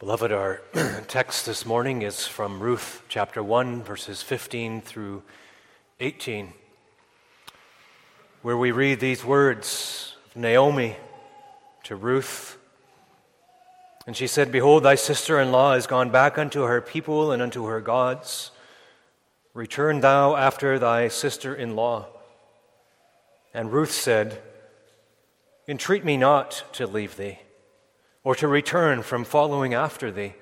Beloved, our text this morning is from Ruth chapter 1, verses 15 through 18, where we read these words of Naomi to Ruth. And she said, Behold, thy sister in law is gone back unto her people and unto her gods. Return thou after thy sister in law. And Ruth said, Entreat me not to leave thee or to return from following after thee.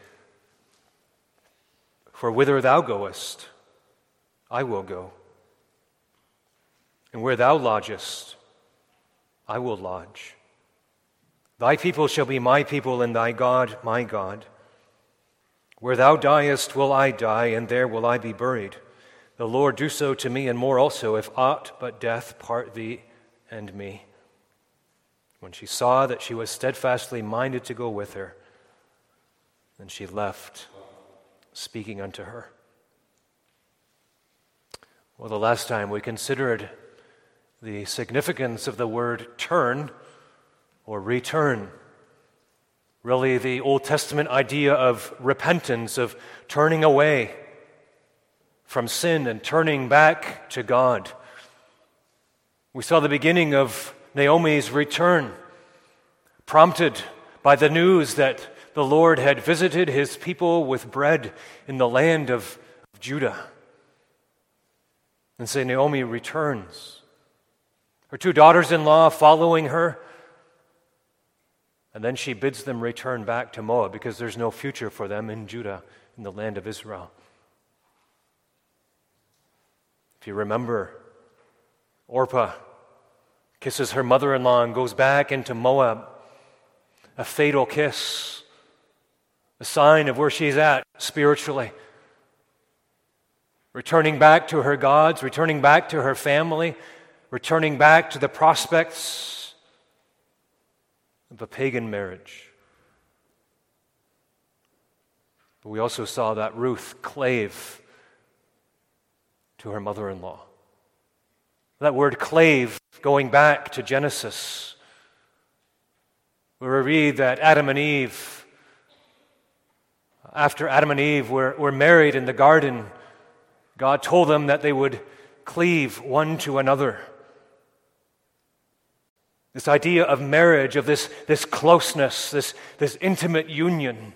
For whither thou goest, I will go. And where thou lodgest, I will lodge. Thy people shall be my people, and thy God my God. Where thou diest will I die, and there will I be buried. The Lord do so to me, and more also, if aught but death part thee and me. When she saw that she was steadfastly minded to go with her, then she left, speaking unto her. Well, the last time we considered the significance of the word turn or return. Really, the Old Testament idea of repentance, of turning away from sin and turning back to God. We saw the beginning of Naomi's return, prompted by the news that the Lord had visited his people with bread in the land of Judah. And say, Naomi returns. Her two daughters in law following her. And then she bids them return back to Moab because there's no future for them in Judah, in the land of Israel. If you remember, Orpah kisses her mother in law and goes back into Moab. A fatal kiss, a sign of where she's at spiritually. Returning back to her gods, returning back to her family, returning back to the prospects of a pagan marriage. But we also saw that Ruth clave to her mother in law. That word clave, going back to Genesis, where we read that Adam and Eve, after Adam and Eve were, were married in the garden, God told them that they would cleave one to another. This idea of marriage, of this, this closeness, this, this intimate union.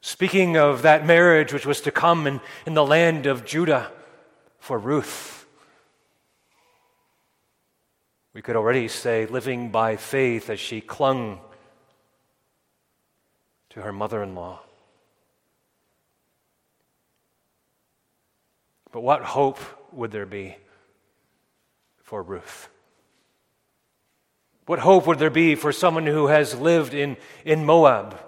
Speaking of that marriage which was to come in, in the land of Judah for Ruth. We could already say living by faith as she clung to her mother in law. But what hope would there be for Ruth? What hope would there be for someone who has lived in, in Moab?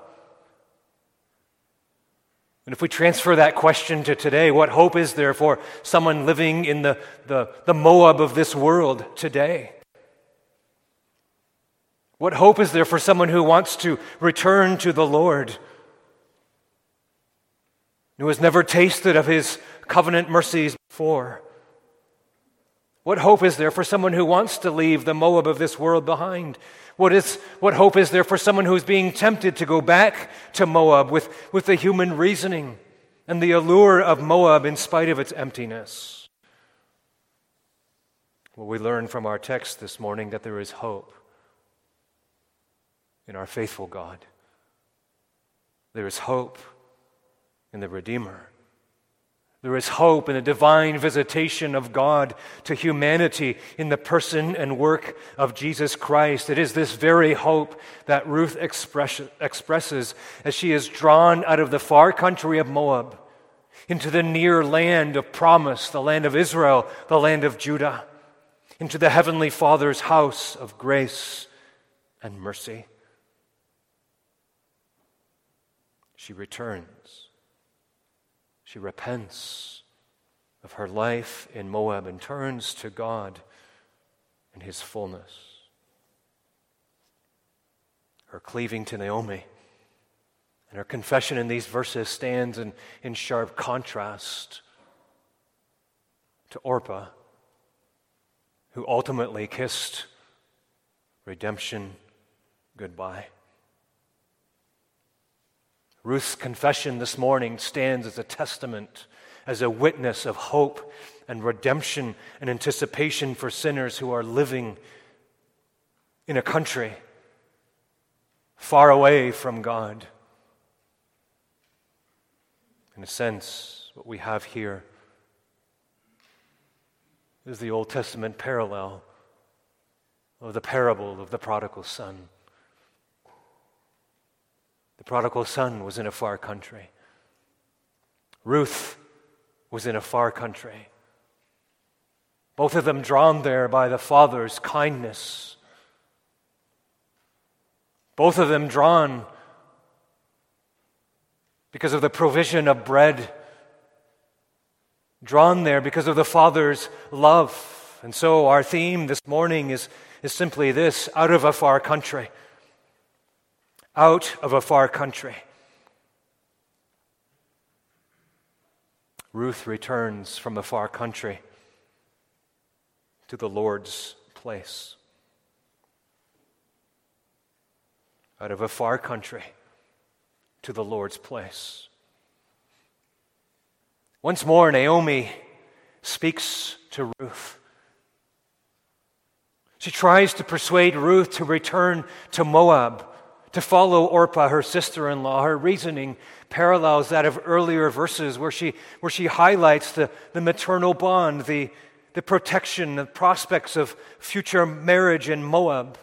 And if we transfer that question to today, what hope is there for someone living in the, the, the Moab of this world today? What hope is there for someone who wants to return to the Lord, who has never tasted of his covenant mercies before? What hope is there for someone who wants to leave the Moab of this world behind? What, is, what hope is there for someone who's being tempted to go back to Moab with, with the human reasoning and the allure of Moab in spite of its emptiness? Well, we learn from our text this morning that there is hope in our faithful God. There is hope in the Redeemer. There is hope in the divine visitation of God to humanity in the person and work of Jesus Christ. It is this very hope that Ruth express, expresses as she is drawn out of the far country of Moab into the near land of promise, the land of Israel, the land of Judah, into the Heavenly Father's house of grace and mercy. She returns. She repents of her life in Moab and turns to God in his fullness. Her cleaving to Naomi and her confession in these verses stands in, in sharp contrast to Orpah, who ultimately kissed redemption goodbye. Ruth's confession this morning stands as a testament, as a witness of hope and redemption and anticipation for sinners who are living in a country far away from God. In a sense, what we have here is the Old Testament parallel of the parable of the prodigal son. The prodigal son was in a far country. Ruth was in a far country. Both of them drawn there by the Father's kindness. Both of them drawn because of the provision of bread, drawn there because of the Father's love. And so, our theme this morning is, is simply this out of a far country out of a far country. Ruth returns from a far country to the Lord's place. Out of a far country to the Lord's place. Once more, Naomi speaks to Ruth. She tries to persuade Ruth to return to Moab to follow Orpah, her sister in law. Her reasoning parallels that of earlier verses where she, where she highlights the, the maternal bond, the, the protection, the prospects of future marriage in Moab.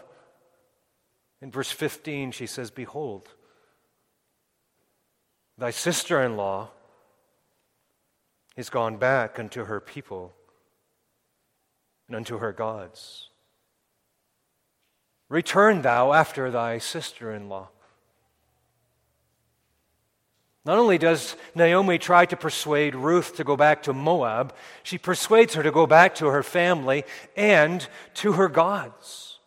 In verse 15, she says, Behold, thy sister in law is gone back unto her people and unto her gods. Return thou after thy sister in law. Not only does Naomi try to persuade Ruth to go back to Moab, she persuades her to go back to her family and to her gods.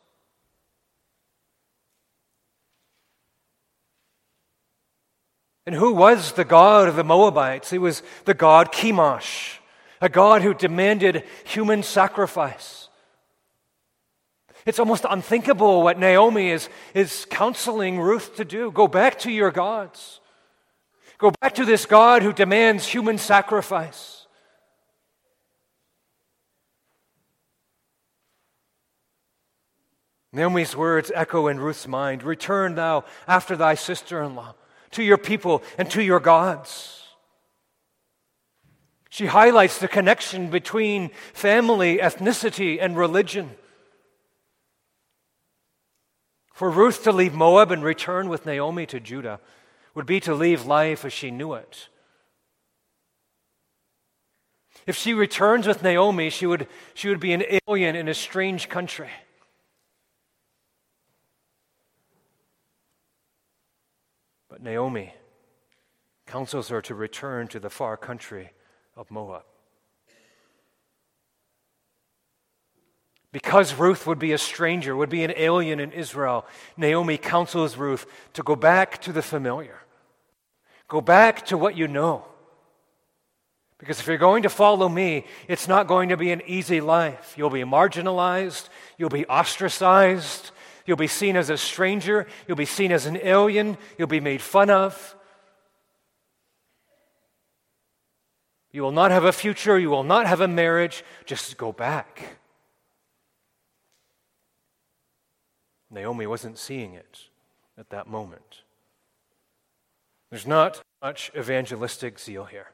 And who was the God of the Moabites? He was the God Chemosh, a God who demanded human sacrifice. It's almost unthinkable what Naomi is, is counseling Ruth to do. Go back to your gods. Go back to this God who demands human sacrifice. Naomi's words echo in Ruth's mind Return thou after thy sister in law to your people and to your gods. She highlights the connection between family, ethnicity, and religion. For Ruth to leave Moab and return with Naomi to Judah would be to leave life as she knew it. If she returns with Naomi, she would, she would be an alien in a strange country. But Naomi counsels her to return to the far country of Moab. Because Ruth would be a stranger, would be an alien in Israel, Naomi counsels Ruth to go back to the familiar. Go back to what you know. Because if you're going to follow me, it's not going to be an easy life. You'll be marginalized, you'll be ostracized, you'll be seen as a stranger, you'll be seen as an alien, you'll be made fun of. You will not have a future, you will not have a marriage. Just go back. Naomi wasn't seeing it at that moment. There's not much evangelistic zeal here.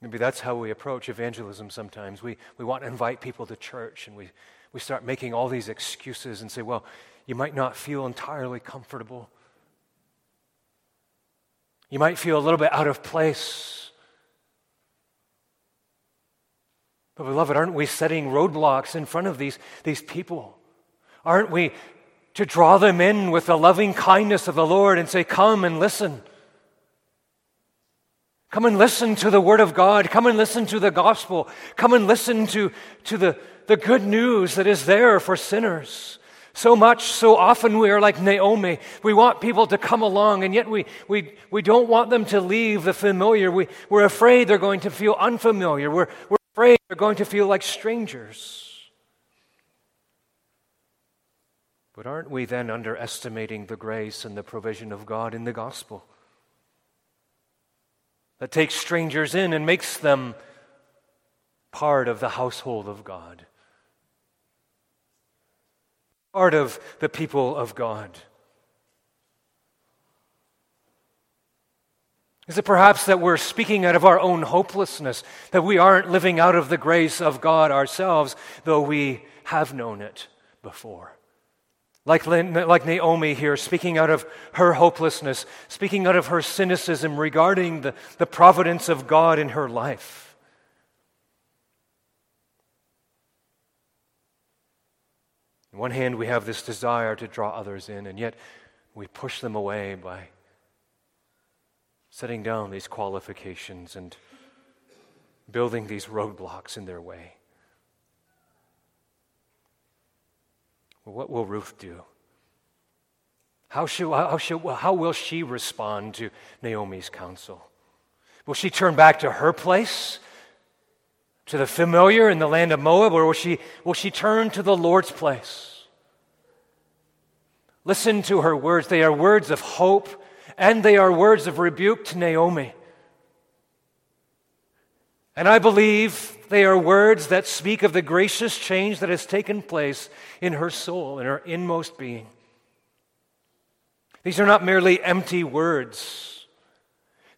Maybe that's how we approach evangelism sometimes. We, we want to invite people to church and we, we start making all these excuses and say, well, you might not feel entirely comfortable. You might feel a little bit out of place But, beloved, aren't we setting roadblocks in front of these, these people? Aren't we to draw them in with the loving kindness of the Lord and say, Come and listen? Come and listen to the Word of God. Come and listen to the gospel. Come and listen to, to the, the good news that is there for sinners. So much, so often we are like Naomi. We want people to come along, and yet we, we, we don't want them to leave the familiar. We, we're afraid they're going to feel unfamiliar. We're, we're afraid they're going to feel like strangers. But aren't we then underestimating the grace and the provision of God in the gospel? That takes strangers in and makes them part of the household of God, part of the people of God. Is it perhaps that we're speaking out of our own hopelessness, that we aren't living out of the grace of God ourselves, though we have known it before? Like, like Naomi here, speaking out of her hopelessness, speaking out of her cynicism regarding the, the providence of God in her life. On one hand, we have this desire to draw others in, and yet we push them away by setting down these qualifications and building these roadblocks in their way. Well, what will Ruth do? How, how, how will she respond to Naomi's counsel? Will she turn back to her place, to the familiar in the land of Moab, or will she, will she turn to the Lord's place? Listen to her words. They are words of hope and they are words of rebuke to Naomi. And I believe they are words that speak of the gracious change that has taken place in her soul, in her inmost being. These are not merely empty words.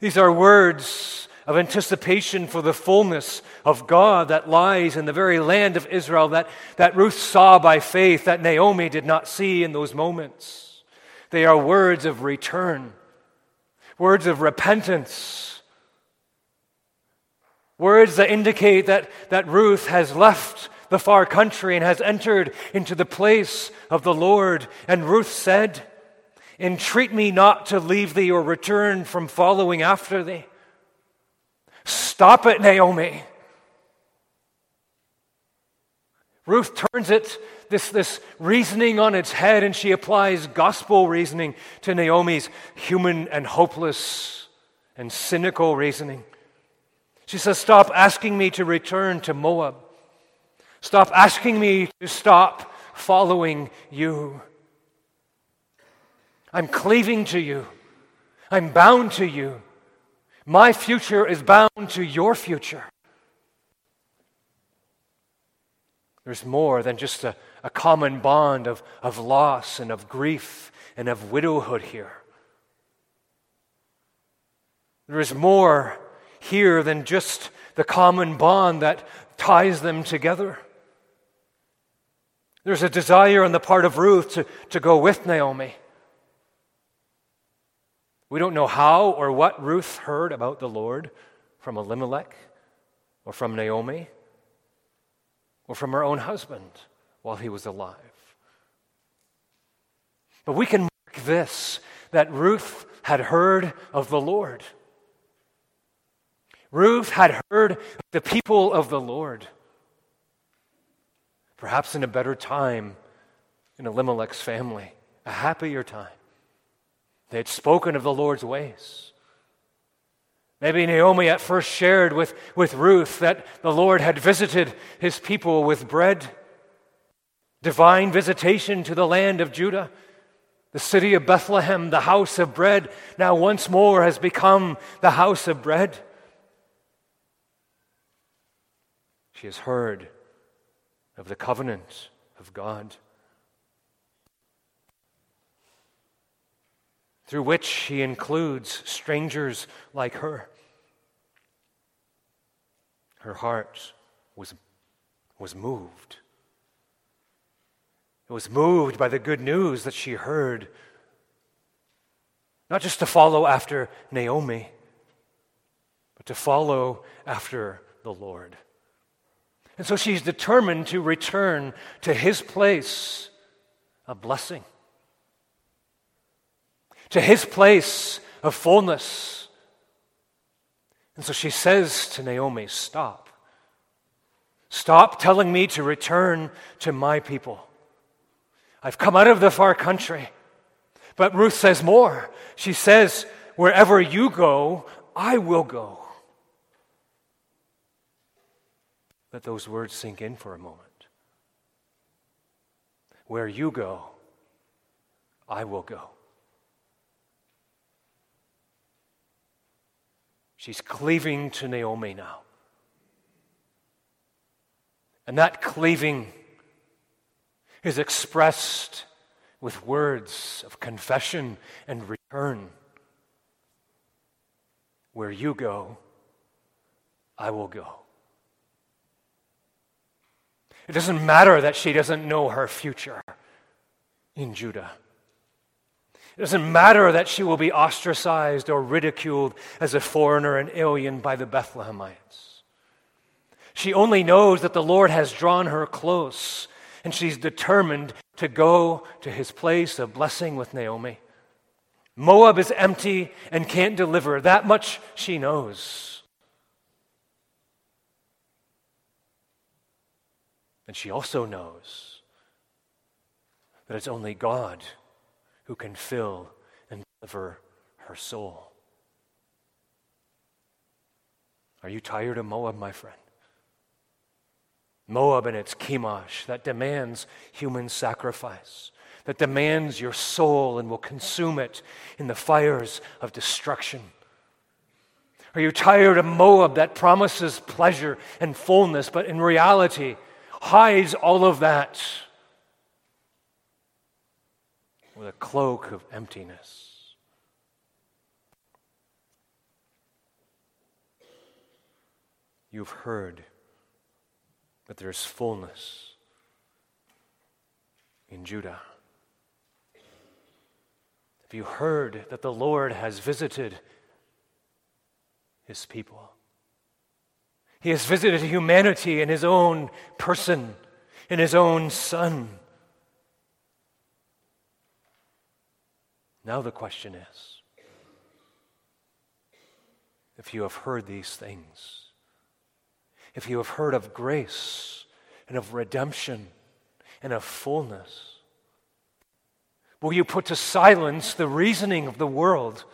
These are words of anticipation for the fullness of God that lies in the very land of Israel that, that Ruth saw by faith that Naomi did not see in those moments. They are words of return words of repentance, words that indicate that, that Ruth has left the far country and has entered into the place of the Lord. And Ruth said, Entreat me not to leave thee or return from following after thee. Stop it, Naomi. Ruth turns it, this, this reasoning on its head, and she applies gospel reasoning to Naomi's human and hopeless and cynical reasoning. She says, Stop asking me to return to Moab. Stop asking me to stop following you. I'm cleaving to you. I'm bound to you. My future is bound to your future. There's more than just a, a common bond of, of loss and of grief and of widowhood here. There is more here than just the common bond that ties them together. There's a desire on the part of Ruth to, to go with Naomi. We don't know how or what Ruth heard about the Lord from Elimelech or from Naomi or from her own husband while he was alive. But we can mark this that Ruth had heard of the Lord. Ruth had heard the people of the Lord. Perhaps in a better time in Elimelech's family, a happier time. They had spoken of the Lord's ways. Maybe Naomi at first shared with, with Ruth that the Lord had visited his people with bread, divine visitation to the land of Judah. The city of Bethlehem, the house of bread, now once more has become the house of bread. She has heard of the covenant of God. through which he includes strangers like her. Her heart was, was moved. It was moved by the good news that she heard, not just to follow after Naomi, but to follow after the Lord. And so she's determined to return to his place of blessing to his place of fullness. And so she says to Naomi, Stop. Stop telling me to return to my people. I've come out of the far country. But Ruth says more. She says, Wherever you go, I will go. Let those words sink in for a moment. Where you go, I will go. She's cleaving to Naomi now. And that cleaving is expressed with words of confession and return. Where you go, I will go. It doesn't matter that she doesn't know her future in Judah. It doesn't matter that she will be ostracized or ridiculed as a foreigner and alien by the Bethlehemites. She only knows that the Lord has drawn her close, and she's determined to go to his place of blessing with Naomi. Moab is empty and can't deliver. That much she knows. And she also knows that it's only God who can fill and deliver her soul. Are you tired of Moab, my friend? Moab and its Chemosh that demands human sacrifice, that demands your soul and will consume it in the fires of destruction. Are you tired of Moab that promises pleasure and fullness, but in reality hides all of that with a cloak of emptiness? You've heard but there's fullness in Judah. Have you heard that the Lord has visited his people? He has visited humanity in his own person, in his own Son. Now the question is if you have heard these things, if you have heard of grace and of redemption and of fullness? Will you put to silence the reasoning of the world?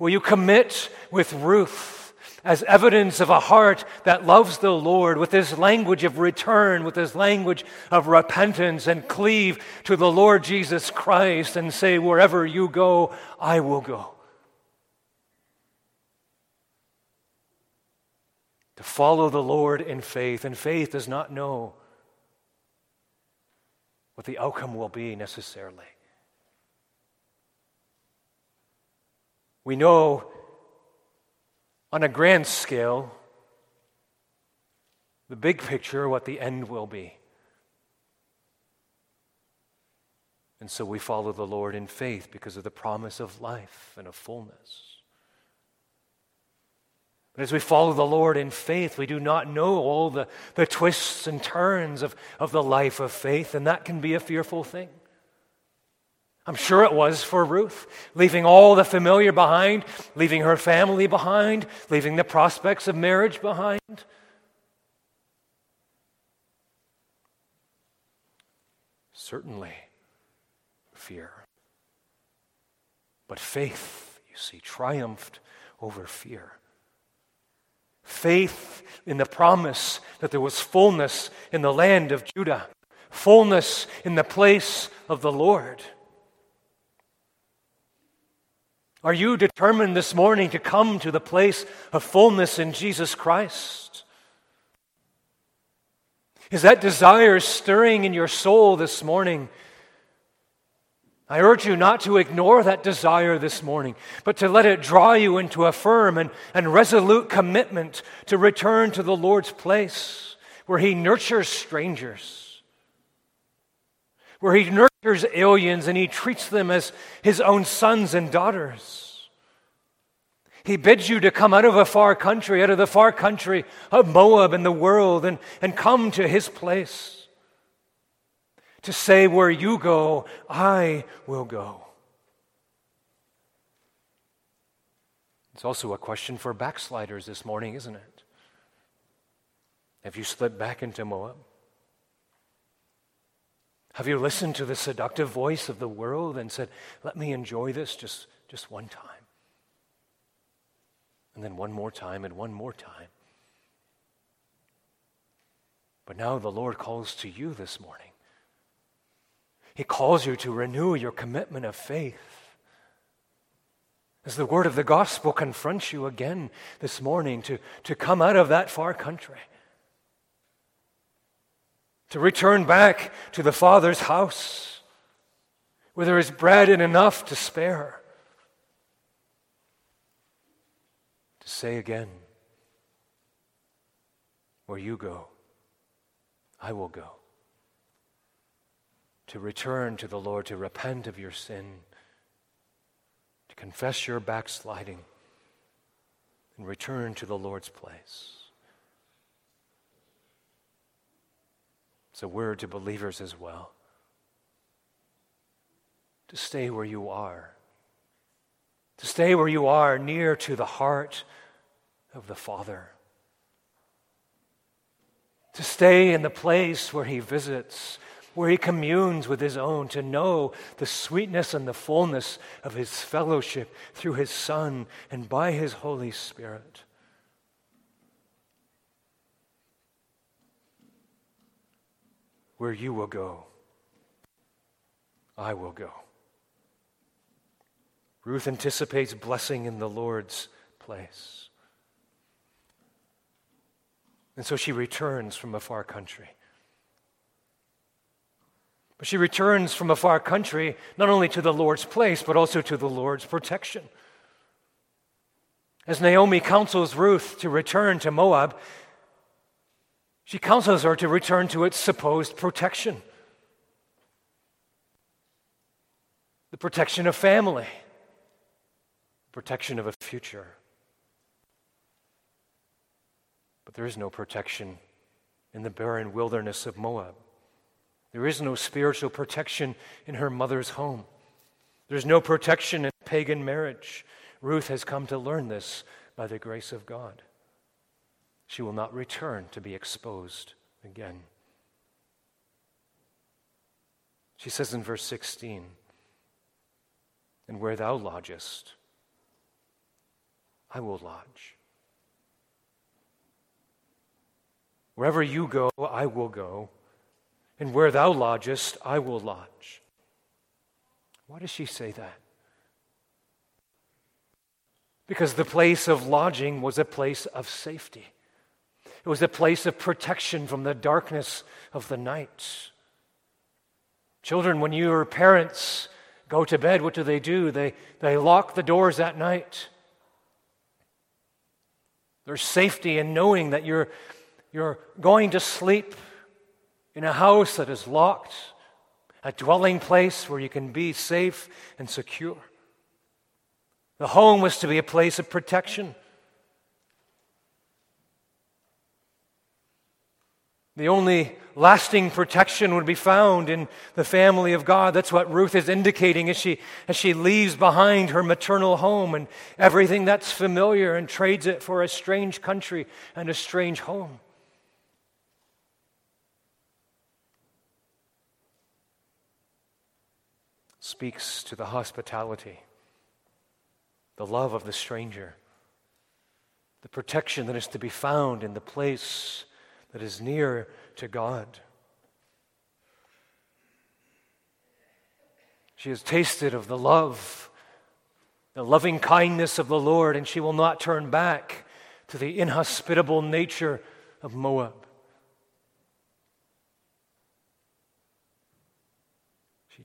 Will you commit with Ruth as evidence of a heart that loves the Lord with his language of return, with his language of repentance, and cleave to the Lord Jesus Christ and say, Wherever you go, I will go? To follow the Lord in faith, and faith does not know what the outcome will be necessarily. We know on a grand scale the big picture, what the end will be. And so we follow the Lord in faith because of the promise of life and of fullness. But as we follow the Lord in faith, we do not know all the, the twists and turns of, of the life of faith, and that can be a fearful thing. I'm sure it was for Ruth, leaving all the familiar behind, leaving her family behind, leaving the prospects of marriage behind. Certainly, fear. But faith, you see, triumphed over fear faith in the promise that there was fullness in the land of Judah, fullness in the place of the Lord. Are you determined this morning to come to the place of fullness in Jesus Christ? Is that desire stirring in your soul this morning? I urge you not to ignore that desire this morning, but to let it draw you into a firm and, and resolute commitment to return to the Lord's place where He nurtures strangers, where He nurtures aliens and He treats them as His own sons and daughters. He bids you to come out of a far country, out of the far country of Moab and the world, and, and come to His place to say, Where you go, I will go. It's also a question for backsliders this morning, isn't it? Have you slipped back into Moab? Have you listened to the seductive voice of the world and said, Let me enjoy this just, just one time? And then one more time and one more time. But now the Lord calls to you this morning He calls you to renew your commitment of faith. As the word of the gospel confronts you again this morning to, to come out of that far country, to return back to the Father's house where there is bread and enough to spare, to say again, Where you go, I will go to return to the Lord, to repent of your sin, to confess your backsliding, and return to the Lord's place. It's a word to believers as well. To stay where you are. To stay where you are, near to the heart of the Father. To stay in the place where He visits where he communes with his own, to know the sweetness and the fullness of his fellowship through his Son and by his Holy Spirit. Where you will go, I will go. Ruth anticipates blessing in the Lord's place. And so she returns from a far country. But she returns from a far country not only to the Lord's place, but also to the Lord's protection. As Naomi counsels Ruth to return to Moab, she counsels her to return to its supposed protection the protection of family, the protection of a future. But there is no protection in the barren wilderness of Moab. There is no spiritual protection in her mother's home. There's no protection in pagan marriage. Ruth has come to learn this by the grace of God. She will not return to be exposed again. She says in verse 16, And where thou lodgest, I will lodge. Wherever you go, I will go and where thou lodgest, I will lodge. Why does she say that? Because the place of lodging was a place of safety. It was a place of protection from the darkness of the night. Children, when your parents go to bed, what do they do? They, they lock the doors at night. There's safety in knowing that you're, you're going to sleep in a house that is locked, a dwelling place where you can be safe and secure. The home was to be a place of protection. The only lasting protection would be found in the family of God. That's what Ruth is indicating as she, as she leaves behind her maternal home and everything that's familiar and trades it for a strange country and a strange home. Speaks to the hospitality, the love of the stranger, the protection that is to be found in the place that is near to God. She has tasted of the love, the loving kindness of the Lord, and she will not turn back to the inhospitable nature of Moab.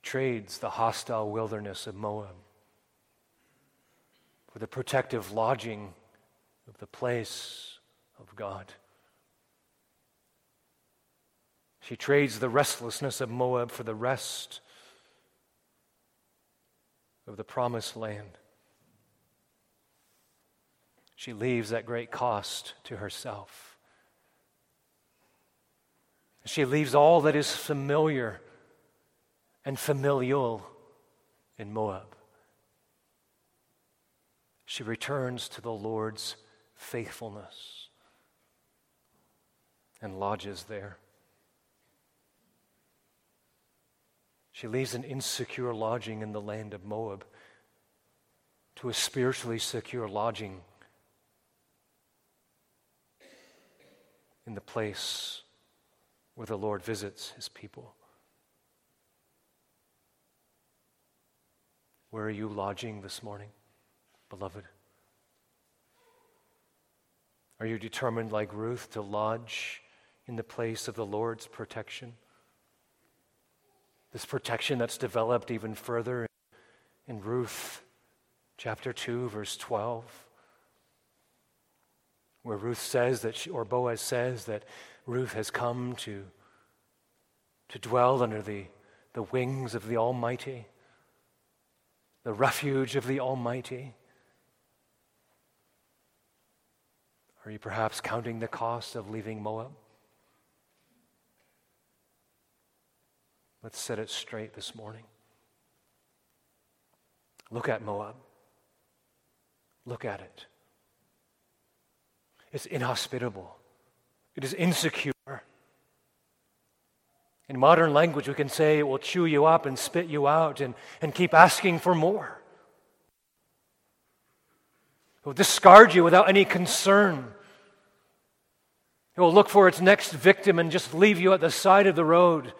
Trades the hostile wilderness of Moab for the protective lodging of the place of God. She trades the restlessness of Moab for the rest of the promised land. She leaves at great cost to herself. She leaves all that is familiar and familial in Moab. She returns to the Lord's faithfulness and lodges there. She leaves an insecure lodging in the land of Moab to a spiritually secure lodging in the place where the Lord visits his people. Where are you lodging this morning, beloved? Are you determined, like Ruth, to lodge in the place of the Lord's protection? This protection that's developed even further in Ruth chapter 2, verse 12, where Ruth says that, she, or Boaz says that Ruth has come to, to dwell under the, the wings of the Almighty, the refuge of the Almighty. Are you perhaps counting the cost of leaving Moab? Let's set it straight this morning. Look at Moab. Look at it. It's inhospitable. It is insecure. In modern language, we can say it will chew you up and spit you out and, and keep asking for more. It will discard you without any concern. It will look for its next victim and just leave you at the side of the road.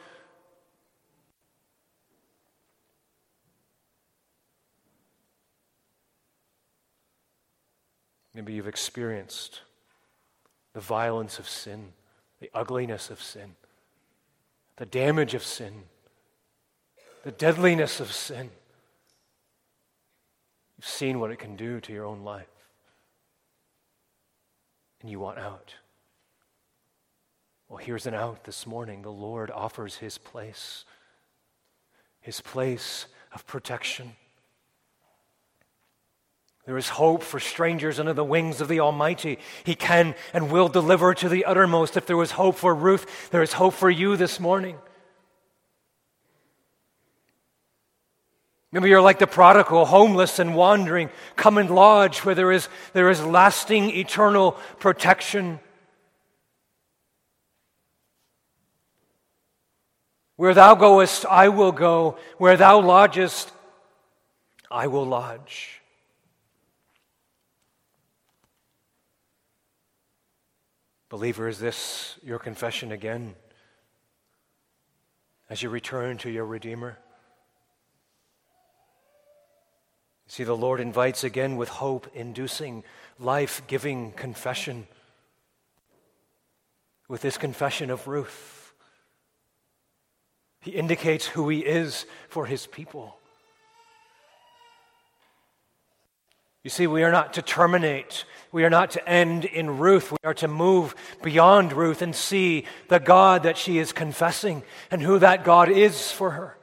Maybe you've experienced the violence of sin, the ugliness of sin, the damage of sin, the deadliness of sin. You've seen what it can do to your own life, and you want out. Well, here's an out this morning. The Lord offers His place, His place of protection. There is hope for strangers under the wings of the Almighty. He can and will deliver to the uttermost. If there was hope for Ruth, there is hope for you this morning. Maybe you're like the prodigal, homeless and wandering. Come and lodge where there is, there is lasting, eternal protection. Where thou goest, I will go. Where thou lodgest, I will lodge. Believer, is this your confession again as you return to your Redeemer? See, the Lord invites again with hope inducing, life giving confession. With this confession of Ruth, He indicates who He is for His people. You see, we are not to terminate. We are not to end in Ruth. We are to move beyond Ruth and see the God that she is confessing and who that God is for her.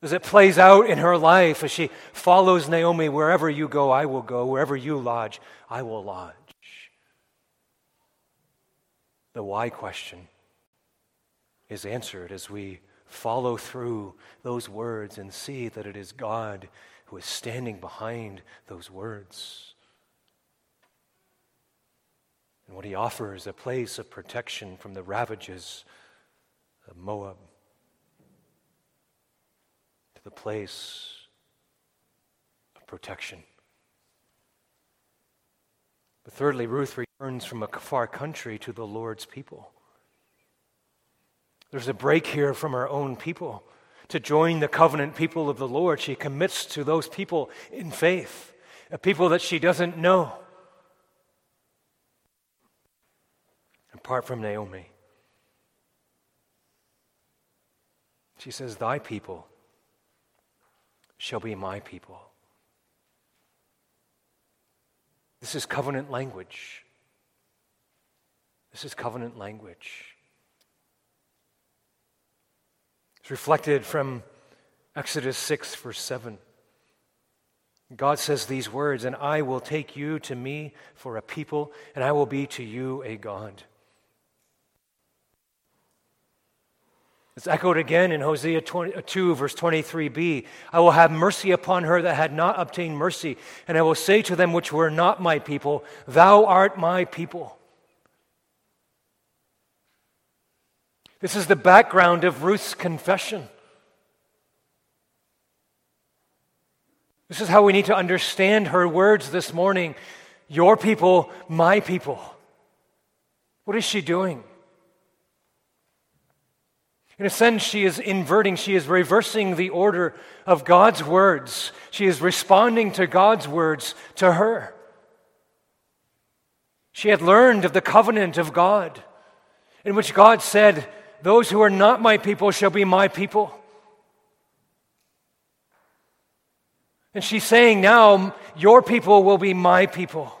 As it plays out in her life, as she follows Naomi, wherever you go, I will go. Wherever you lodge, I will lodge. The why question is answered as we follow through those words and see that it is God who is standing behind those words. And what he offers a place of protection from the ravages of Moab to the place of protection. But thirdly, Ruth returns from a far country to the Lord's people. There's a break here from our own people. To join the covenant people of the Lord, she commits to those people in faith, a people that she doesn't know. Apart from Naomi, she says, Thy people shall be my people. This is covenant language. This is covenant language. It's reflected from Exodus 6, verse 7. God says these words, and I will take you to me for a people, and I will be to you a God. It's echoed again in Hosea 20, uh, 2, verse 23b. I will have mercy upon her that had not obtained mercy, and I will say to them which were not my people, Thou art my people. This is the background of Ruth's confession. This is how we need to understand her words this morning Your people, my people. What is she doing? In a sense, she is inverting, she is reversing the order of God's words. She is responding to God's words to her. She had learned of the covenant of God, in which God said, Those who are not my people shall be my people. And she's saying now, Your people will be my people.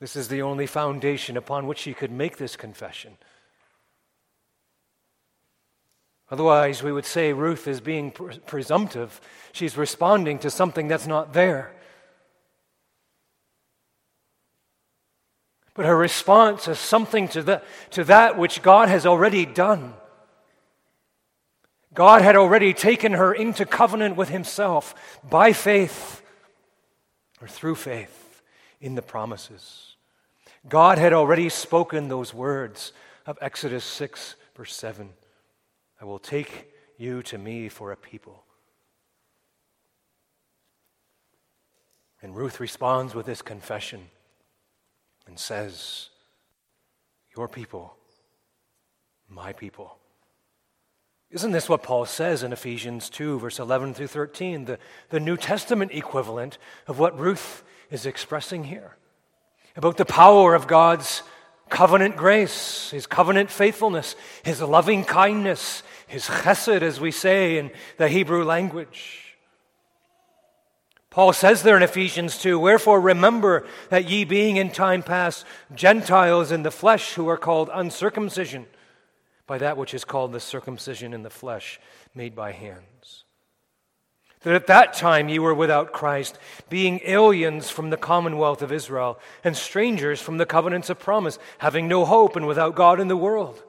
This is the only foundation upon which she could make this confession. Otherwise, we would say Ruth is being presumptive. She's responding to something that's not there. But her response is something to, the, to that which God has already done. God had already taken her into covenant with Himself by faith or through faith in the promises. God had already spoken those words of Exodus 6, verse 7 I will take you to me for a people. And Ruth responds with this confession and says, Your people, my people. Isn't this what Paul says in Ephesians 2, verse 11 through 13, the, the New Testament equivalent of what Ruth is expressing here? about the power of God's covenant grace, His covenant faithfulness, His loving kindness, His chesed, as we say in the Hebrew language. Paul says there in Ephesians 2 Wherefore remember that ye being in time past Gentiles in the flesh who are called uncircumcision by that which is called the circumcision in the flesh made by hands that at that time ye were without Christ, being aliens from the commonwealth of Israel, and strangers from the covenants of promise, having no hope and without God in the world.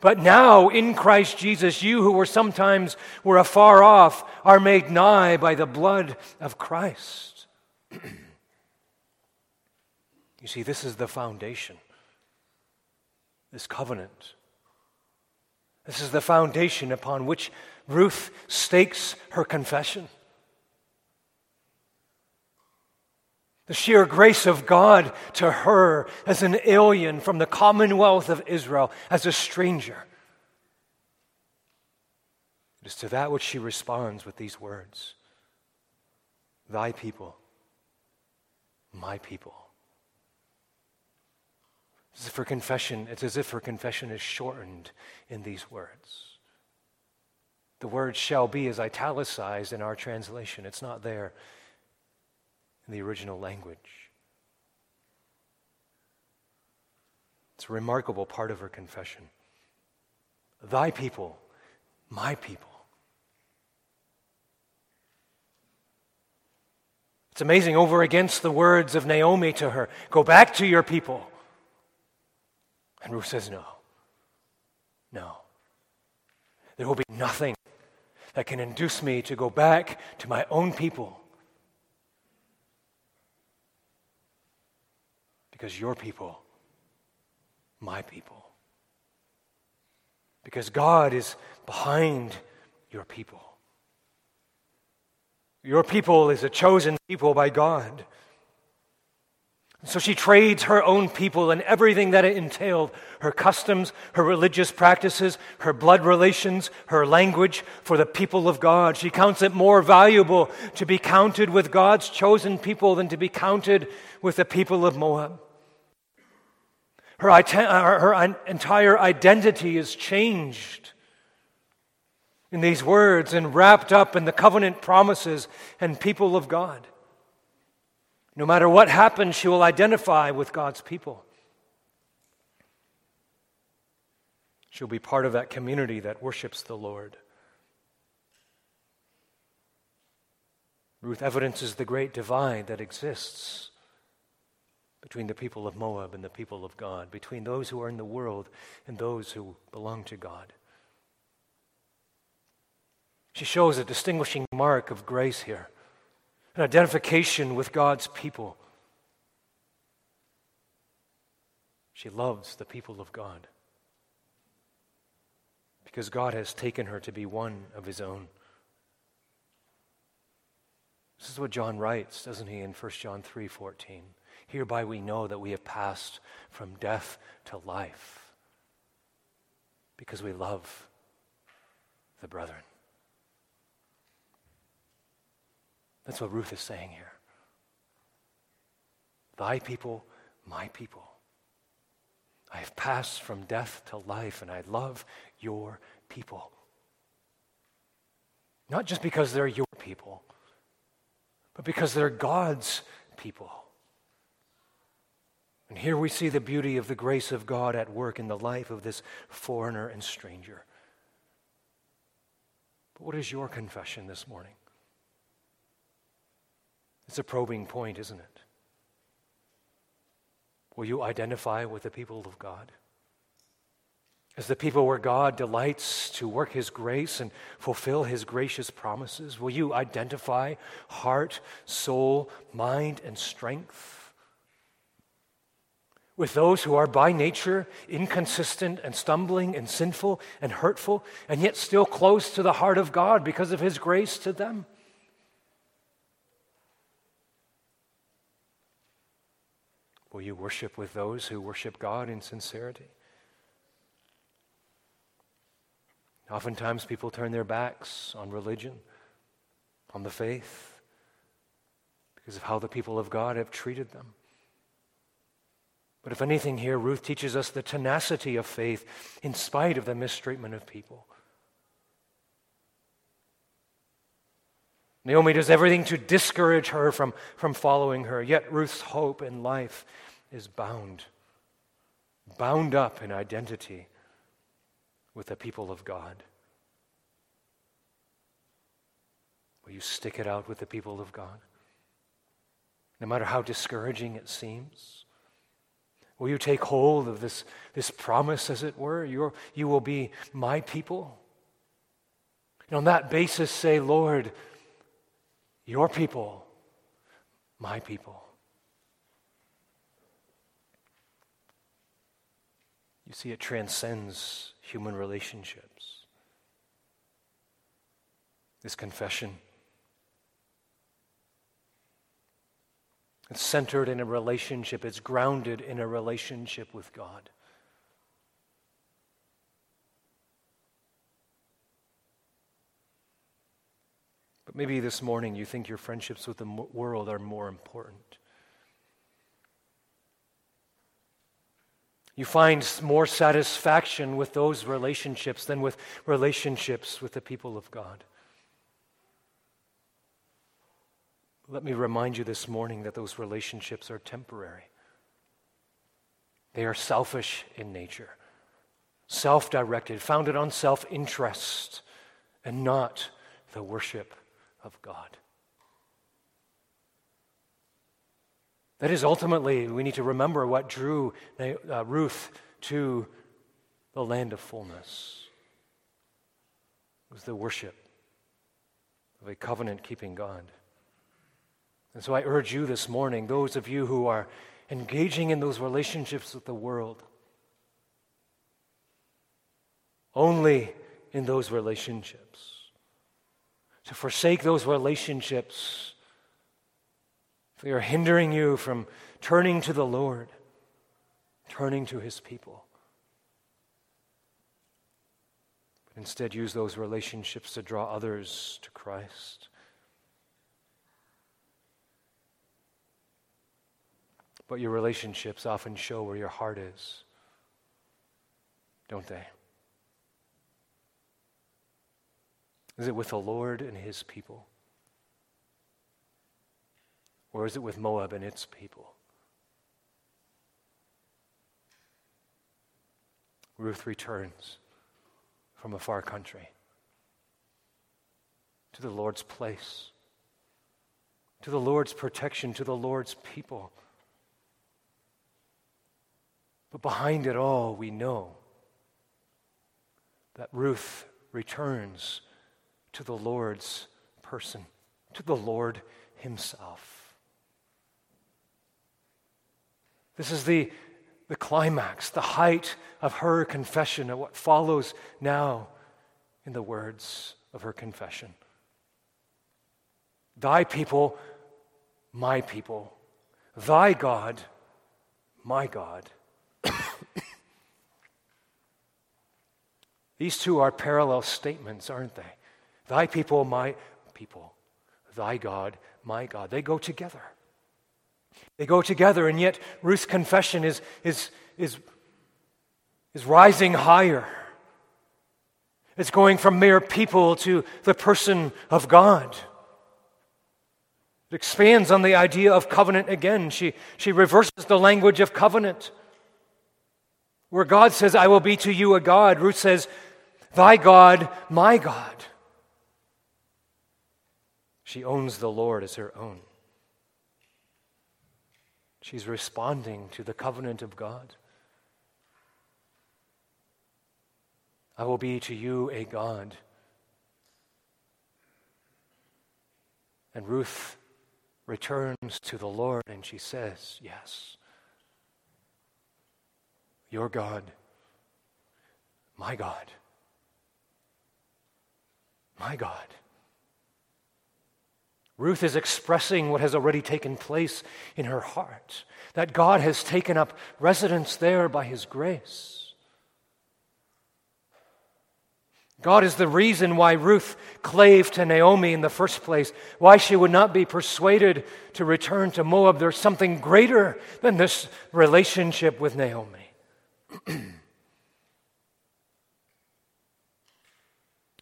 But now in Christ Jesus, you who were sometimes were afar off are made nigh by the blood of Christ. you see, this is the foundation, this covenant. This is the foundation upon which Ruth stakes her confession. The sheer grace of God to her as an alien from the commonwealth of Israel, as a stranger. It is to that which she responds with these words Thy people, my people. As if her confession, it's as if her confession is shortened in these words. The word shall be is italicized in our translation. It's not there in the original language. It's a remarkable part of her confession. Thy people, my people. It's amazing over against the words of Naomi to her go back to your people. And Ruth says, no. No. There will be nothing that can induce me to go back to my own people. Because your people, my people. Because God is behind your people. Your people is a chosen people by God. So she trades her own people and everything that it entailed her customs, her religious practices, her blood relations, her language for the people of God. She counts it more valuable to be counted with God's chosen people than to be counted with the people of Moab. Uh, her, her entire identity is changed in these words and wrapped up in the covenant promises and people of God. No matter what happens, she will identify with God's people. She'll be part of that community that worships the Lord. Ruth evidences the great divide that exists between the people of Moab and the people of God, between those who are in the world and those who belong to God. She shows a distinguishing mark of grace here an identification with God's people. She loves the people of God because God has taken her to be one of his own. This is what John writes, doesn't he, in 1 John 3:14. Hereby we know that we have passed from death to life because we love the brethren. That's what Ruth is saying here. Thy people, my people. I have passed from death to life, and I love your people. Not just because they're your people, but because they're God's people. And here we see the beauty of the grace of God at work in the life of this foreigner and stranger. But what is your confession this morning? It's a probing point, isn't it? Will you identify with the people of God? As the people where God delights to work His grace and fulfill His gracious promises, will you identify heart, soul, mind, and strength with those who are by nature inconsistent and stumbling and sinful and hurtful, and yet still close to the heart of God because of His grace to them? Will you worship with those who worship God in sincerity? Oftentimes, people turn their backs on religion, on the faith, because of how the people of God have treated them. But if anything, here, Ruth teaches us the tenacity of faith in spite of the mistreatment of people. Naomi does everything to discourage her from, from following her, yet Ruth's hope in life is bound, bound up in identity with the people of God. Will you stick it out with the people of God? No matter how discouraging it seems? Will you take hold of this, this promise, as it were? You're, you will be my people. And on that basis, say, Lord, your people, my people. You see, it transcends human relationships. This confession. It's centered in a relationship, it's grounded in a relationship with God. But maybe this morning you think your friendships with the world are more important. You find more satisfaction with those relationships than with relationships with the people of God. Let me remind you this morning that those relationships are temporary. They are selfish in nature, self directed, founded on self interest, and not the worship of God. That is ultimately, we need to remember what drew uh, Ruth to the land of fullness. It was the worship of a covenant keeping God. And so I urge you this morning, those of you who are engaging in those relationships with the world, only in those relationships to forsake those relationships. They are hindering you from turning to the Lord, turning to His people. But instead, use those relationships to draw others to Christ. But your relationships often show where your heart is, don't they? Is it with the Lord and his people? Or is it with Moab and its people? Ruth returns from a far country to the Lord's place, to the Lord's protection, to the Lord's people. But behind it all, we know that Ruth returns to the Lord's person, to the Lord Himself. This is the, the climax, the height of her confession, of what follows now in the words of her confession. Thy people, my people. Thy God, my God. These two are parallel statements, aren't they? Thy people, my people. Thy God, my God. They go together. They go together, and yet Ruth's confession is, is, is, is rising higher. It's going from mere people to the person of God. It expands on the idea of covenant again. She, she reverses the language of covenant. Where God says, I will be to you a God, Ruth says, Thy God, my God. She owns the Lord as her own. She's responding to the covenant of God. I will be to you a God. And Ruth returns to the Lord and she says, Yes, your God, my God, my God. Ruth is expressing what has already taken place in her heart that God has taken up residence there by his grace. God is the reason why Ruth clave to Naomi in the first place, why she would not be persuaded to return to Moab. There's something greater than this relationship with Naomi.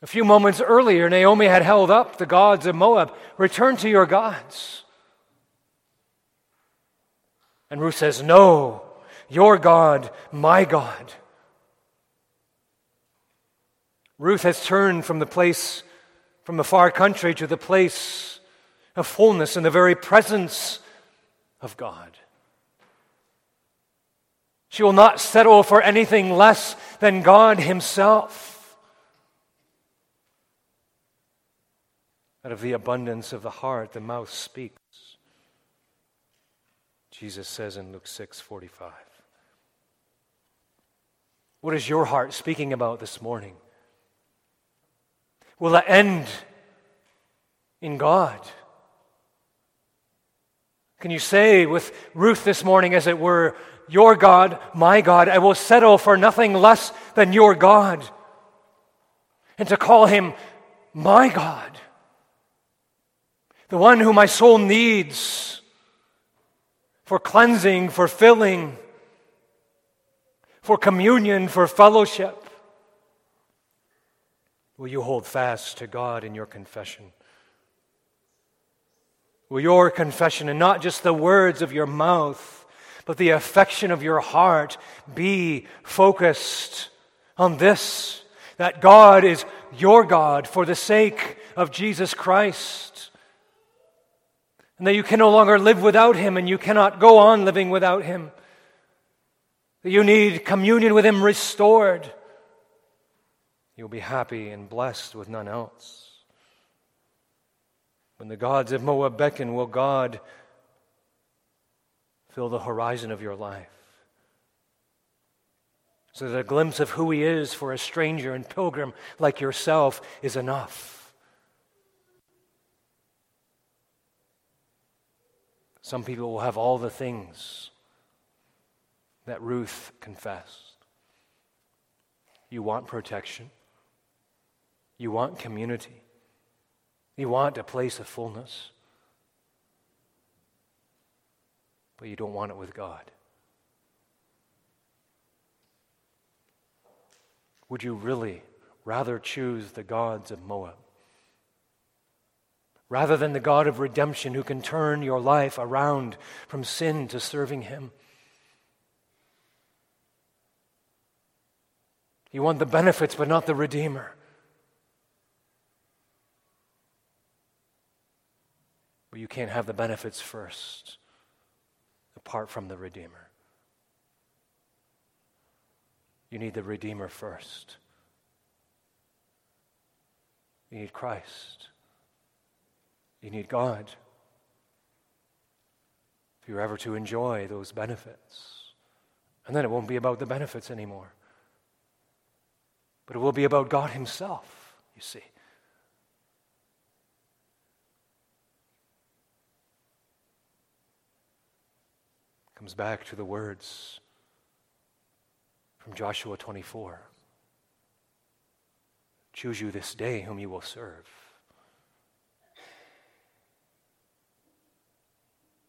A few moments earlier, Naomi had held up the gods of Moab. Return to your gods. And Ruth says, No, your God, my God. Ruth has turned from the place, from the far country to the place of fullness in the very presence of God. She will not settle for anything less than God Himself. Out of the abundance of the heart, the mouth speaks. Jesus says in Luke 6 45. What is your heart speaking about this morning? Will it end in God? Can you say with Ruth this morning, as it were, Your God, my God, I will settle for nothing less than your God? And to call him my God, the one who my soul needs for cleansing, for filling, for communion, for fellowship. Will you hold fast to God in your confession? Will your confession, and not just the words of your mouth, but the affection of your heart, be focused on this that God is your God for the sake of Jesus Christ? And that you can no longer live without Him and you cannot go on living without Him. That you need communion with Him restored. You'll be happy and blessed with none else. When the gods of Moab beckon, will God fill the horizon of your life? So that a glimpse of who He is for a stranger and pilgrim like yourself is enough. Some people will have all the things that Ruth confessed. You want protection. You want community. You want a place of fullness. But you don't want it with God. Would you really rather choose the gods of Moab? Rather than the God of redemption who can turn your life around from sin to serving Him? You want the benefits, but not the Redeemer. But you can't have the benefits first apart from the Redeemer. You need the Redeemer first. You need Christ. You need God if you're ever to enjoy those benefits. And then it won't be about the benefits anymore, but it will be about God Himself, you see. Comes back to the words from Joshua 24 Choose you this day whom you will serve.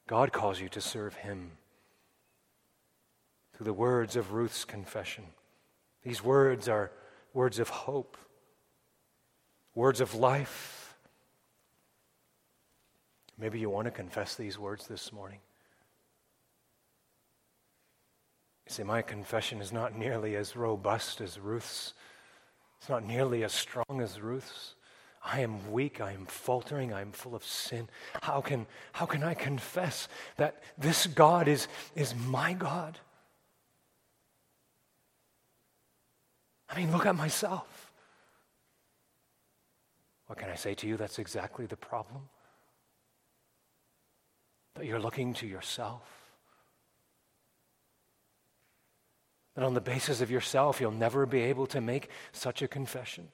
God calls you to serve Him through the words of Ruth's confession. These words are words of hope, words of life. Maybe you want to confess these words this morning. You see, my confession is not nearly as robust as Ruth's. It's not nearly as strong as Ruth's. I am weak, I am faltering, I am full of sin. How can, how can I confess that this God is, is my God? I mean, look at myself. What can I say to you? That's exactly the problem. That you're looking to yourself. That on the basis of yourself, you'll never be able to make such a confession.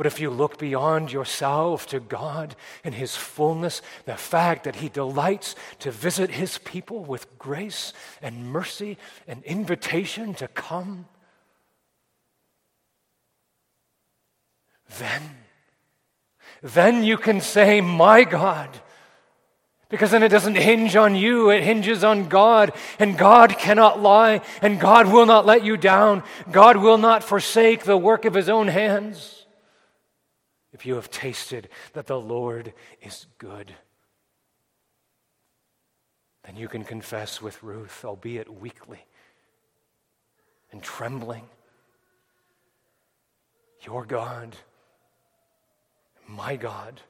But if you look beyond yourself to God and His fullness, the fact that He delights to visit His people with grace and mercy and invitation to come, then, then you can say, My God. Because then it doesn't hinge on you, it hinges on God. And God cannot lie, and God will not let you down. God will not forsake the work of His own hands if you have tasted that the Lord is good, then you can confess with Ruth, albeit weakly and trembling, Your God, my God.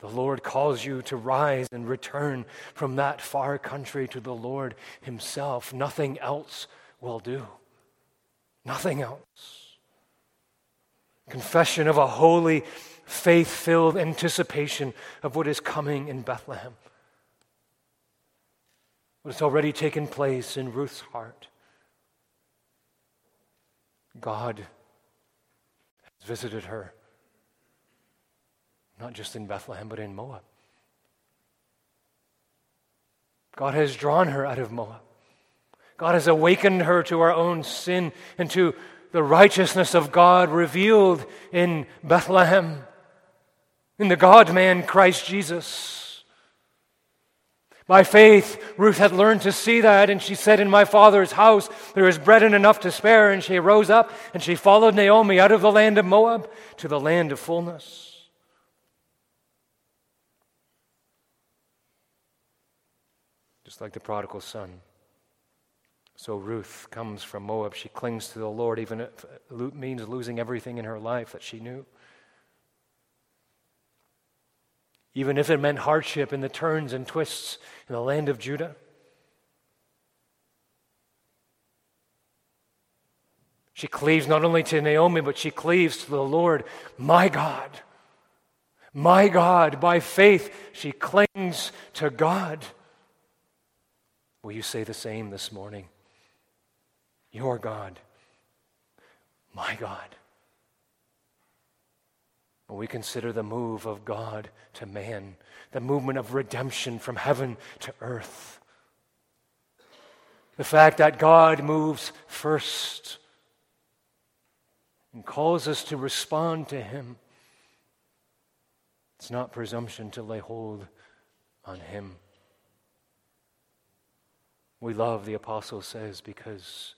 The Lord calls you to rise and return from that far country to the Lord Himself. Nothing else will do. Nothing else confession of a holy, faith filled anticipation of what is coming in Bethlehem. What has already taken place in Ruth's heart. God has visited her, not just in Bethlehem, but in Moab. God has drawn her out of Moab. God has awakened her to our own sin and to the righteousness of God revealed in Bethlehem, in the God man Christ Jesus. By faith, Ruth had learned to see that, and she said, In my father's house there is bread and enough to spare. And she rose up and she followed Naomi out of the land of Moab to the land of fullness. Just like the prodigal son. So Ruth comes from Moab. She clings to the Lord, even if it means losing everything in her life that she knew. Even if it meant hardship in the turns and twists in the land of Judah. She cleaves not only to Naomi, but she cleaves to the Lord, my God. My God. By faith, she clings to God. Will you say the same this morning? Your God, my God. When we consider the move of God to man, the movement of redemption from heaven to earth, the fact that God moves first and calls us to respond to Him, it's not presumption to lay hold on Him. We love, the apostle says, because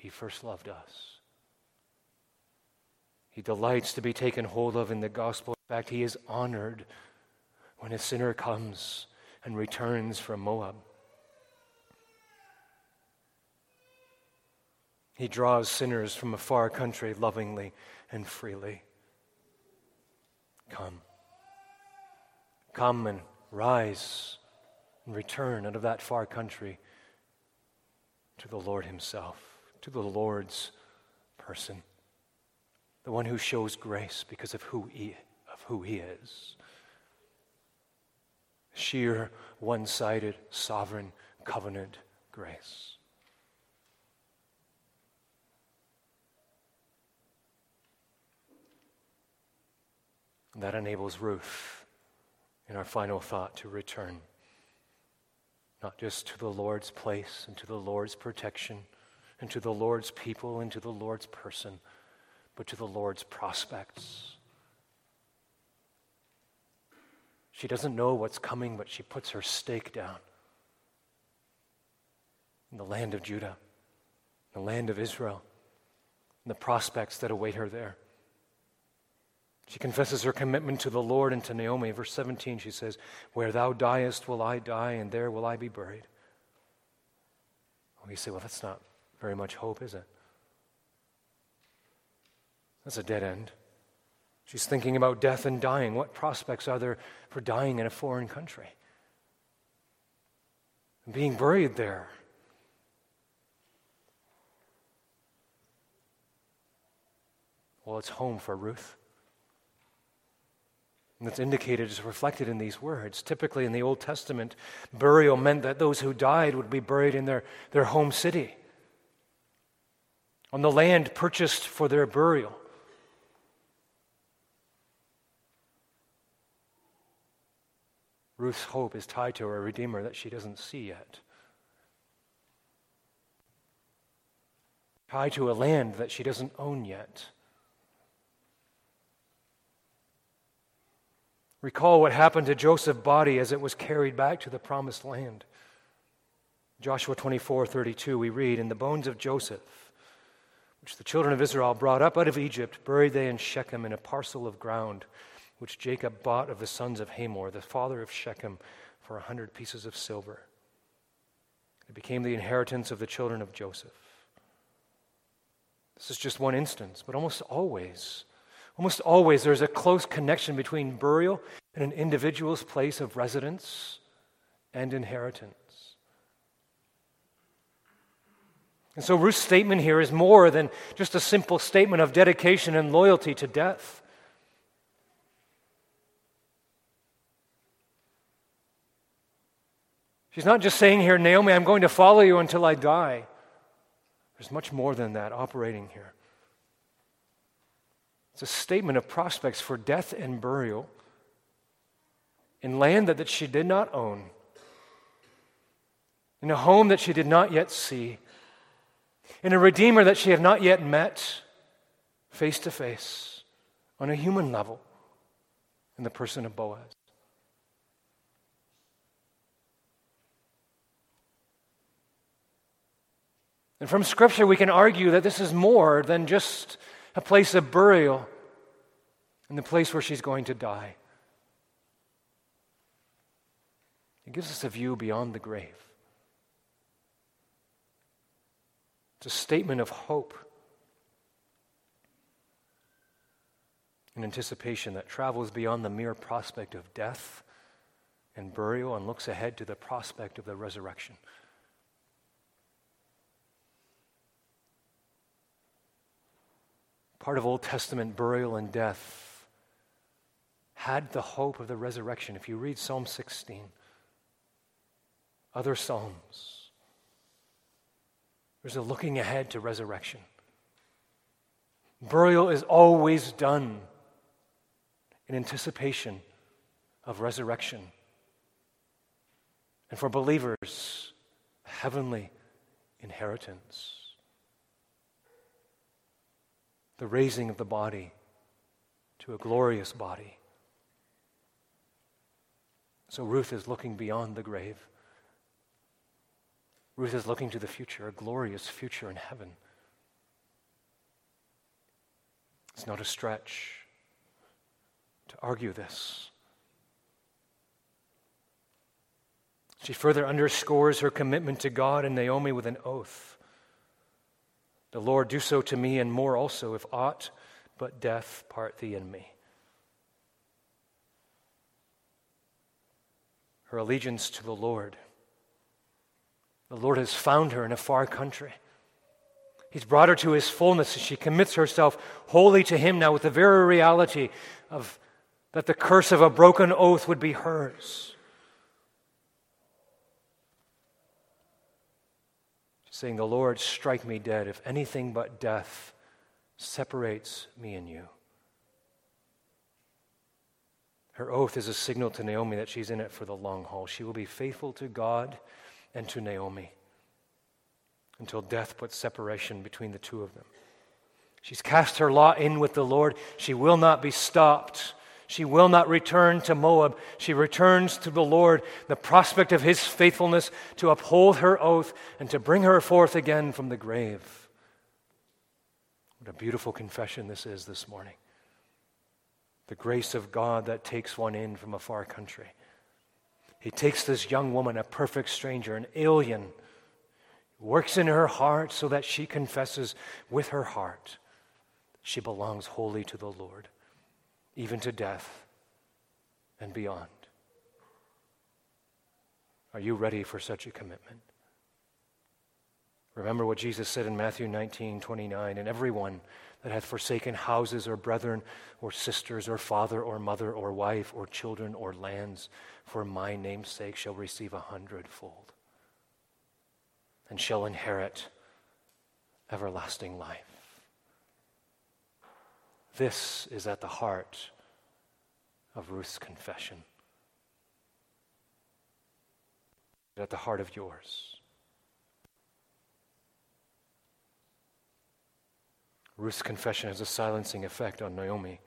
he first loved us. He delights to be taken hold of in the gospel. In fact, he is honored when a sinner comes and returns from Moab. He draws sinners from a far country lovingly and freely. Come. Come and rise and return out of that far country to the Lord Himself to the Lord's person, the one who shows grace because of who he, of who he is. Sheer, one sided, sovereign, covenant grace. That enables Ruth in our final thought to return, not just to the Lord's place and to the Lord's protection and to the Lord's people and to the Lord's person, but to the Lord's prospects. She doesn't know what's coming, but she puts her stake down in the land of Judah, the land of Israel, and the prospects that await her there. She confesses her commitment to the Lord and to Naomi. Verse 17, she says, Where thou diest will I die, and there will I be buried. Well, you say, Well, that's not very much hope, is it? That's a dead end. She's thinking about death and dying. What prospects are there for dying in a foreign country? And being buried there. Well, it's home for Ruth. And that's indicated, is reflected in these words. Typically in the Old Testament, burial meant that those who died would be buried in their, their home city, on the land purchased for their burial. Ruth's hope is tied to a Redeemer that she doesn't see yet. Tied to a land that she doesn't own yet. Recall what happened to Joseph's body as it was carried back to the promised land. Joshua 24 32, we read, In the bones of Joseph, which the children of Israel brought up out of Egypt, buried they in Shechem in a parcel of ground, which Jacob bought of the sons of Hamor, the father of Shechem, for a hundred pieces of silver. It became the inheritance of the children of Joseph. This is just one instance, but almost always Almost always, there's a close connection between burial and an individual's place of residence and inheritance. And so Ruth's statement here is more than just a simple statement of dedication and loyalty to death. She's not just saying here, Naomi, I'm going to follow you until I die. There's much more than that operating here. It's a statement of prospects for death and burial in land that, that she did not own, in a home that she did not yet see, in a Redeemer that she had not yet met face to face on a human level in the person of Boaz. And from Scripture, we can argue that this is more than just a place of burial, and the place where she's going to die. It gives us a view beyond the grave. It's a statement of hope, an anticipation that travels beyond the mere prospect of death and burial and looks ahead to the prospect of the resurrection. part of Old Testament burial and death, had the hope of the resurrection. If you read Psalm 16, other Psalms, there's a looking ahead to resurrection. Burial is always done in anticipation of resurrection. And for believers, heavenly inheritance the raising of the body to a glorious body. So Ruth is looking beyond the grave. Ruth is looking to the future, a glorious future in heaven. It's not a stretch to argue this. She further underscores her commitment to God and Naomi with an oath. The Lord, do so to me and more also, if aught but death part thee and me. Her allegiance to the Lord. The Lord has found her in a far country. He's brought her to his fullness and she commits herself wholly to him now with the very reality of that the curse of a broken oath would be hers. She's saying, The Lord, strike me dead if anything but death separates me and you. Her oath is a signal to Naomi that she's in it for the long haul. She will be faithful to God and to Naomi until death puts separation between the two of them. She's cast her lot in with the Lord. She will not be stopped. She will not return to Moab. She returns to the Lord, the prospect of his faithfulness to uphold her oath and to bring her forth again from the grave. What a beautiful confession this is this morning. The grace of God that takes one in from a far country. He takes this young woman, a perfect stranger, an alien, works in her heart so that she confesses with her heart she belongs wholly to the Lord, even to death and beyond. Are you ready for such a commitment? Remember what Jesus said in Matthew 19, 29, and everyone that hath forsaken houses or brethren or sisters or father or mother or wife or children or lands for my name's sake shall receive a hundredfold and shall inherit everlasting life. This is at the heart of Ruth's confession, at the heart of yours. Ruth's confession has a silencing effect on Naomi.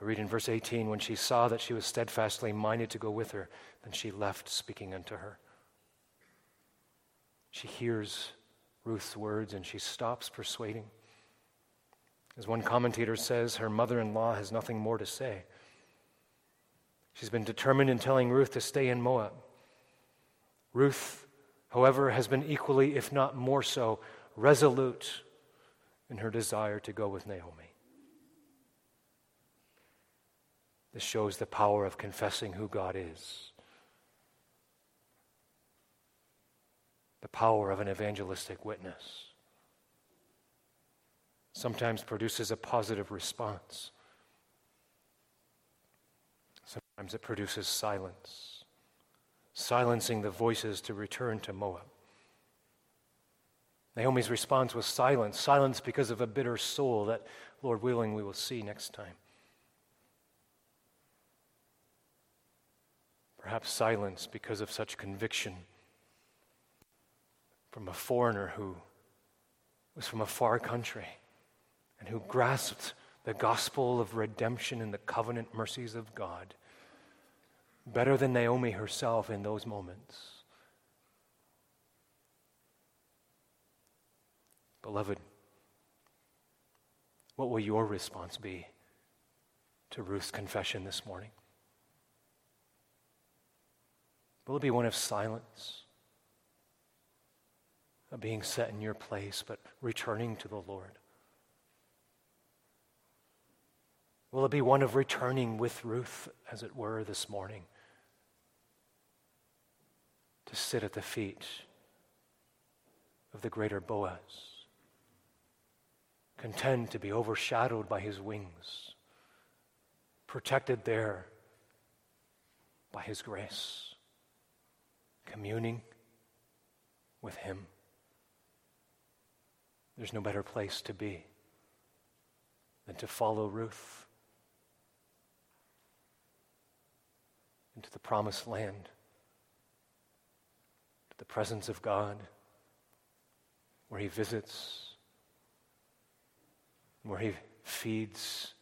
We read in verse 18 when she saw that she was steadfastly minded to go with her, then she left speaking unto her. She hears Ruth's words and she stops persuading. As one commentator says, her mother in law has nothing more to say. She's been determined in telling Ruth to stay in Moab. Ruth, however, has been equally, if not more so, resolute in her desire to go with Naomi. This shows the power of confessing who God is, the power of an evangelistic witness. Sometimes produces a positive response. Sometimes it produces silence, silencing the voices to return to Moab. Naomi's response was silence, silence because of a bitter soul that, Lord willing, we will see next time. Perhaps silence because of such conviction from a foreigner who was from a far country and who grasped the gospel of redemption and the covenant mercies of God better than Naomi herself in those moments. Beloved, what will your response be to Ruth's confession this morning? Will it be one of silence, of being set in your place, but returning to the Lord? Will it be one of returning with Ruth, as it were, this morning, to sit at the feet of the greater Boaz? content to be overshadowed by his wings, protected there by his grace, communing with him. There's no better place to be than to follow Ruth into the promised land, to the presence of God, where he visits where he feeds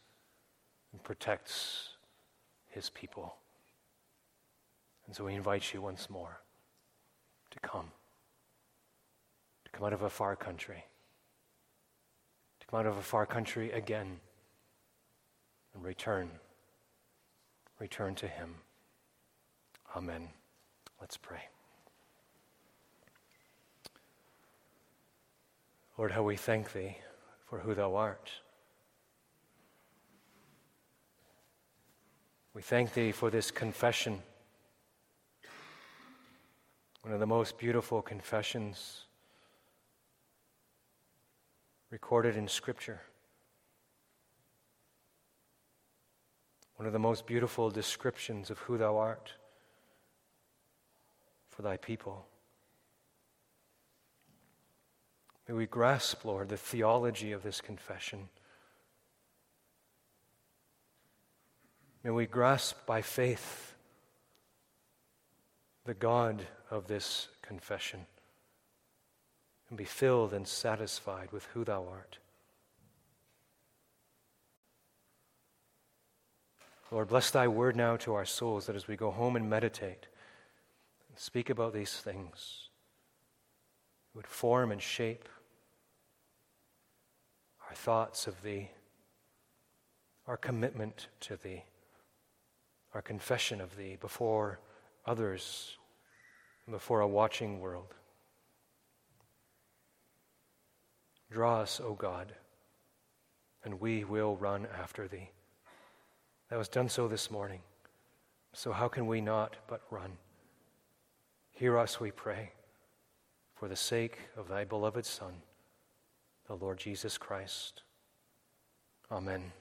and protects his people. And so he invites you once more to come, to come out of a far country, to come out of a far country again and return, return to him. Amen. Let's pray. Lord, how we thank thee for who thou art. We thank thee for this confession, one of the most beautiful confessions recorded in Scripture. One of the most beautiful descriptions of who thou art for thy people. May we grasp, Lord, the theology of this confession. May we grasp by faith the God of this confession and be filled and satisfied with who thou art. Lord, bless thy word now to our souls that as we go home and meditate and speak about these things, it would form and shape our thoughts of thee, our commitment to thee, our confession of thee before others and before a watching world. Draw us, O God, and we will run after thee. That was done so this morning. So how can we not but run? Hear us, we pray, for the sake of thy beloved Son, the Lord Jesus Christ. Amen.